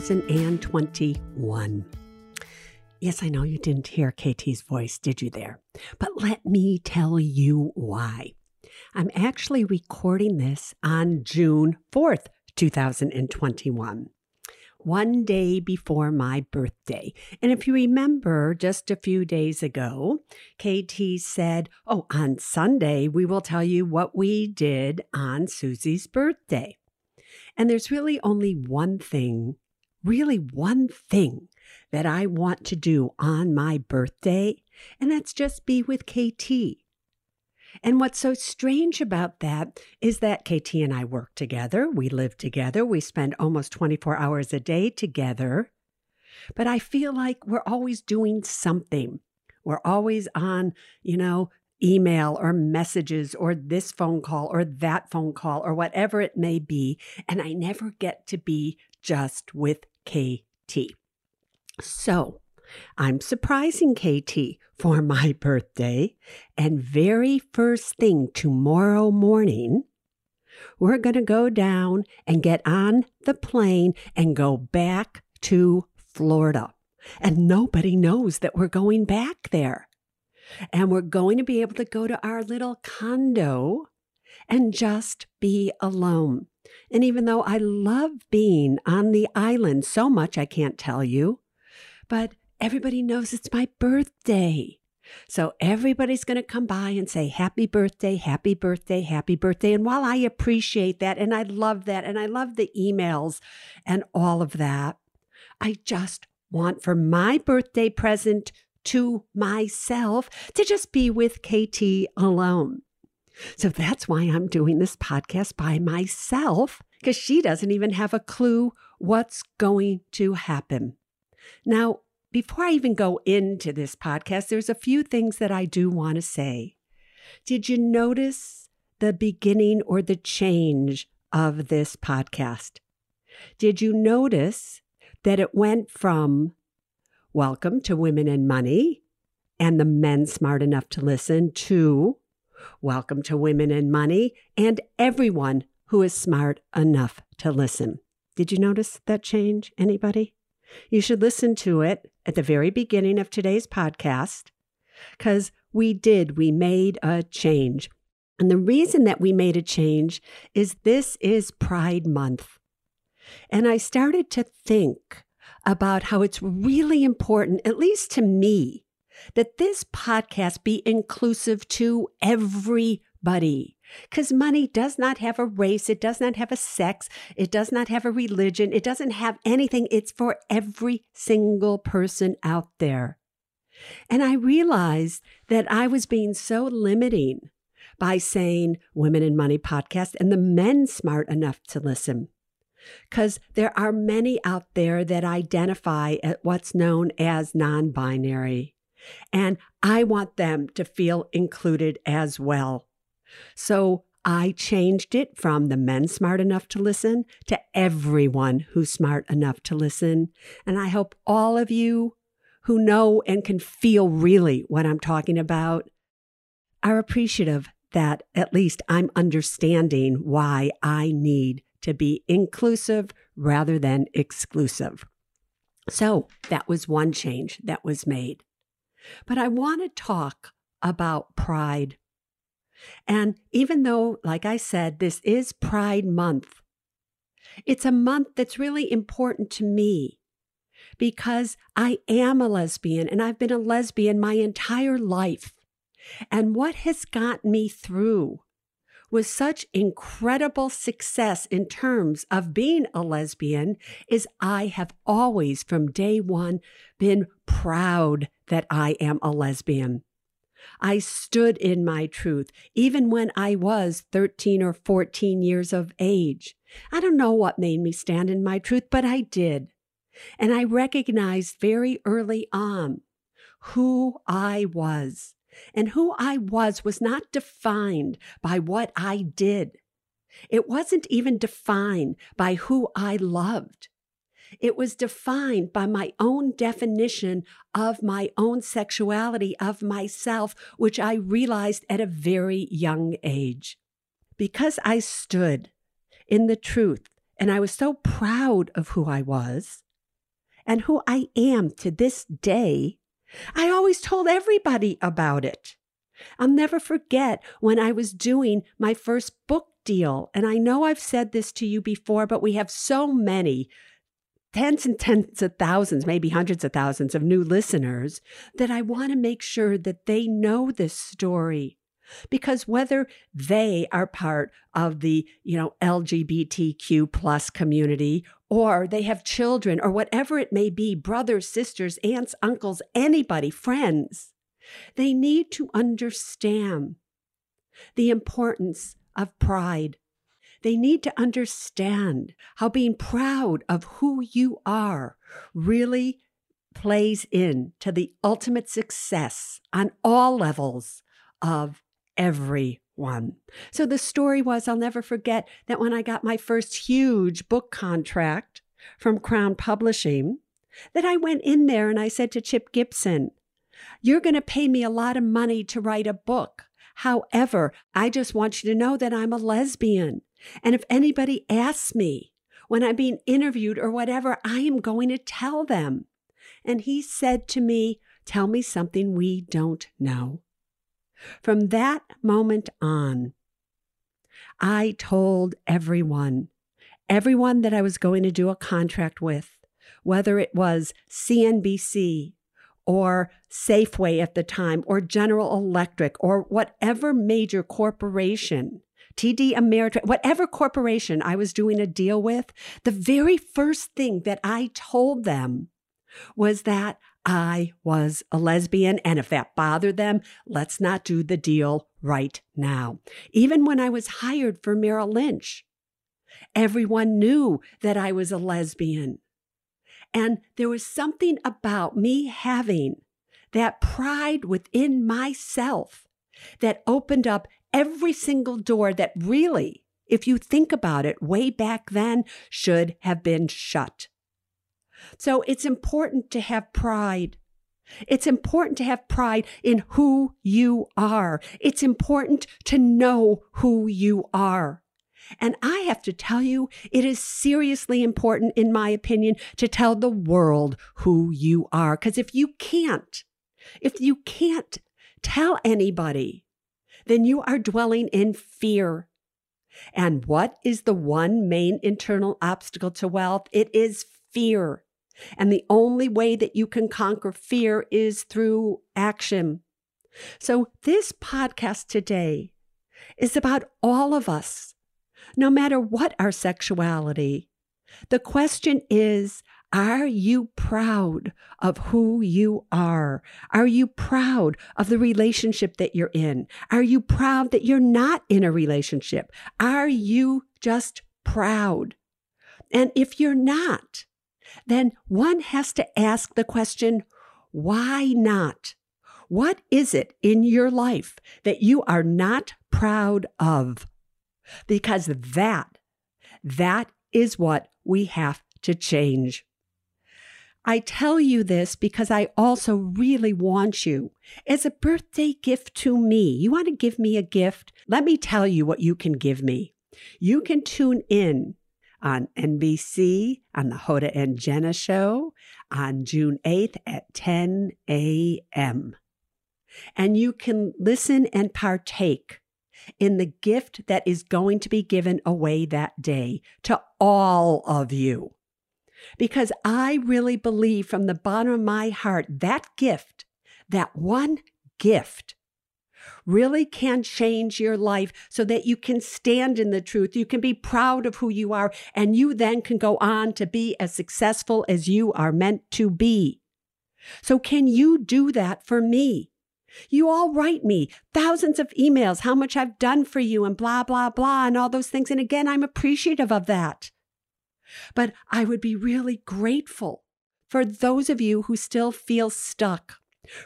2021. Yes, I know you didn't hear KT's voice, did you there? But let me tell you why. I'm actually recording this on June 4th, 2021, one day before my birthday. And if you remember, just a few days ago, KT said, Oh, on Sunday, we will tell you what we did on Suze's birthday. And there's really only one thing, really one thing that I want to do on my birthday, and that's just be with KT. And what's so strange about that is that KT and I work together, we live together, we spend almost 24 hours a day together. But I feel like we're always doing something. We're always on, you know, email or messages or this phone call or that phone call or whatever it may be. And I never get to be just with KT. So I'm surprising KT for my birthday. And very first thing tomorrow morning, we're going to go down and get on the plane and go back to Florida. And nobody knows that we're going back there. And we're going to be able to go to our little condo and just be alone. And even though I love being on the island so much, I can't tell you, but everybody knows it's my birthday. So everybody's going to come by and say, Happy birthday, happy birthday, happy birthday. And while I appreciate that and I love that and I love the emails and all of that, I just want for my birthday present to myself to just be with KT alone. So that's why I'm doing this podcast by myself, because she doesn't even have a clue what's going to happen. Now, before I even go into this podcast, there's a few things that I do want to say. Did you notice the beginning or the change of this podcast? Did you notice that it went from Welcome to Women and Money and the men smart enough to listen to Welcome to Women and Money and everyone who is smart enough to listen. Did you notice that change? Anybody? You should listen to it at the very beginning of today's podcast because we did, we made a change. And the reason that we made a change is this is Pride Month. And I started to think about how it's really important, at least to me, that this podcast be inclusive to everybody. Because money does not have a race, it does not have a sex, it does not have a religion, it doesn't have anything. It's for every single person out there. And I realized that I was being so limiting by saying Women and Money podcast and the men smart enough to listen because there are many out there that identify at what's known as non binary. And I want them to feel included as well. So I changed it from the men smart enough to listen to everyone who's smart enough to listen. And I hope all of you who know and can feel really what I'm talking about are appreciative that at least I'm understanding why I need to be inclusive rather than exclusive. So that was one change that was made. But I want to talk about pride. And even though, like I said, this is Pride Month, it's a month that's really important to me because I am a lesbian and I've been a lesbian my entire life. And what has gotten me through was such incredible success in terms of being a lesbian is I have always from day one been proud that I am a lesbian. I stood in my truth, even when I was 13 or 14 years of age. I don't know what made me stand in my truth, but I did. And I recognized very early on who I was. And who I was was not defined by what I did. It wasn't even defined by who I loved. It was defined by my own definition of my own sexuality, of myself, which I realized at a very young age. Because I stood in the truth and I was so proud of who I was and who I am to this day, I always told everybody about it. I'll never forget when I was doing my first book deal. And I know I've said this to you before, but we have so many tens and tens of thousands, maybe hundreds of thousands of new listeners that I want to make sure that they know this story. Because whether they are part of the, you know, LGBTQ plus community or they have children or whatever it may be, brothers, sisters, aunts, uncles, anybody, friends, they need to understand the importance of pride they need to understand how being proud of who you are really plays in to the ultimate success on all levels of everyone. So the story was I'll never forget that when I got my first huge book contract from Crown Publishing, that I went in there and I said to Chip Gibson, You're going to pay me a lot of money to write a book. However, I just want you to know that I'm a lesbian. And if anybody asks me when I'm being interviewed or whatever, I am going to tell them. And he said to me, Tell me something we don't know. From that moment on, I told everyone, everyone that I was going to do a contract with, whether it was CNBC or Safeway at the time, or General Electric, or whatever major corporation TD Ameritrade, whatever corporation I was doing a deal with, the very first thing that I told them was that I was a lesbian. And if that bothered them, let's not do the deal right now. Even when I was hired for Merrill Lynch, everyone knew that I was a lesbian. And there was something about me having that pride within myself that opened up every single door that really, if you think about it, way back then should have been shut. So it's important to have pride. It's important to have pride in who you are. It's important to know who you are. And I have to tell you, it is seriously important, in my opinion, to tell the world who you are. Because if you can't, if you can't tell anybody then you are dwelling in fear. And what is the one main internal obstacle to wealth? It is fear. And the only way that you can conquer fear is through action. So, this podcast today is about all of us, no matter what our sexuality. The question is are you proud of who you are? Are you proud of the relationship that you're in? Are you proud that you're not in a relationship? Are you just proud? And if you're not, then one has to ask the question, why not? What is it in your life that you are not proud of? Because that, that is what we have to change. I tell you this because I also really want you as a birthday gift to me. You want to give me a gift? Let me tell you what you can give me. You can tune in on NBC, on the Hoda and Jenna show, on June 8th at 10 a.m. And you can listen and partake in the gift that is going to be given away that day to all of you. Because I really believe from the bottom of my heart that gift, that one gift, really can change your life so that you can stand in the truth. You can be proud of who you are, and you then can go on to be as successful as you are meant to be. So, can you do that for me? You all write me thousands of emails, how much I've done for you, and blah, blah, blah, and all those things. And again, I'm appreciative of that. But I would be really grateful for those of you who still feel stuck,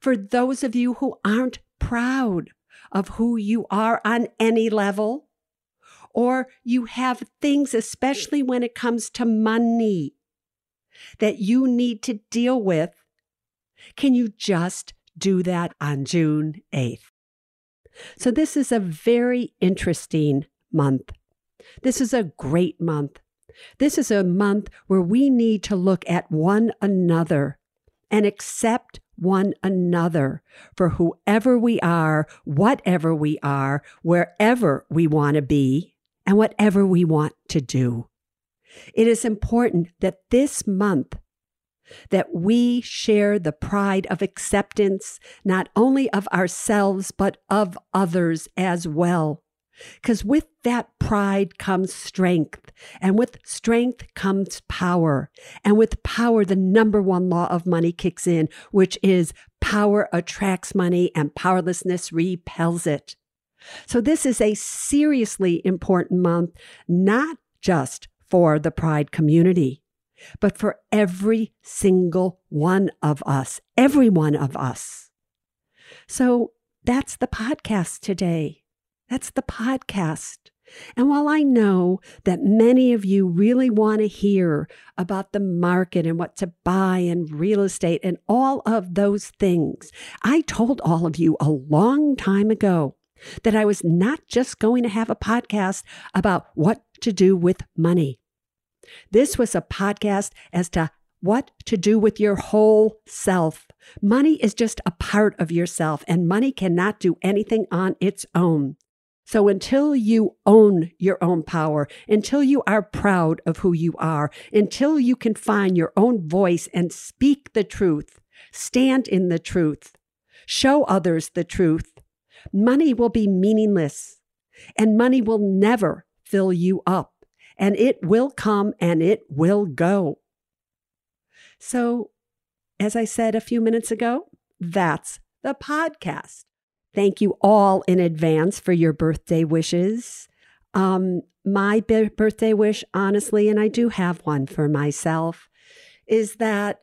for those of you who aren't proud of who you are on any level, or you have things, especially when it comes to money, that you need to deal with. Can you just do that on June 8th. So, this is a very interesting month. This is a great month. This is a month where we need to look at one another and accept one another for whoever we are, whatever we are, wherever we want to be, and whatever we want to do. It is important that this month that we share the pride of acceptance, not only of ourselves, but of others as well. Because with that pride comes strength, and with strength comes power. And with power, the number one law of money kicks in, which is power attracts money and powerlessness repels it. So, this is a seriously important month, not just for the pride community, but for every single one of us, every one of us. So that's the podcast today. That's the podcast. And while I know that many of you really want to hear about the market and what to buy and real estate and all of those things, I told all of you a long time ago that I was not just going to have a podcast about what to do with money. This was a podcast as to what to do with your whole self. Money is just a part of yourself, and money cannot do anything on its own. So until you own your own power, until you are proud of who you are, until you can find your own voice and speak the truth, stand in the truth, show others the truth, money will be meaningless and money will never fill you up and it will come and it will go. So, as I said a few minutes ago, that's the podcast. Thank you all in advance for your birthday wishes. Um, my b- birthday wish, honestly, and I do have one for myself, is that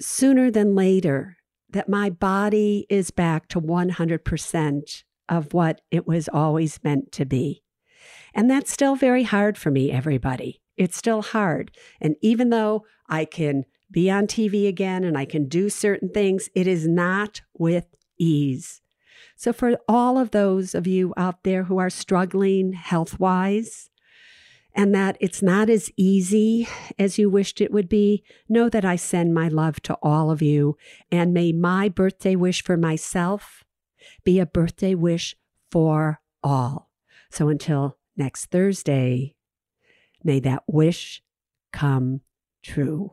sooner than later, that my body is back to 100% of what it was always meant to be. And that's still very hard for me, everybody. It's still hard. And even though I can be on TV again and I can do certain things, it is not with ease. So, for all of those of you out there who are struggling health wise, and that it's not as easy as you wished it would be, know that I send my love to all of you. And may my birthday wish for myself be a birthday wish for all. So until next Thursday. May that wish come true.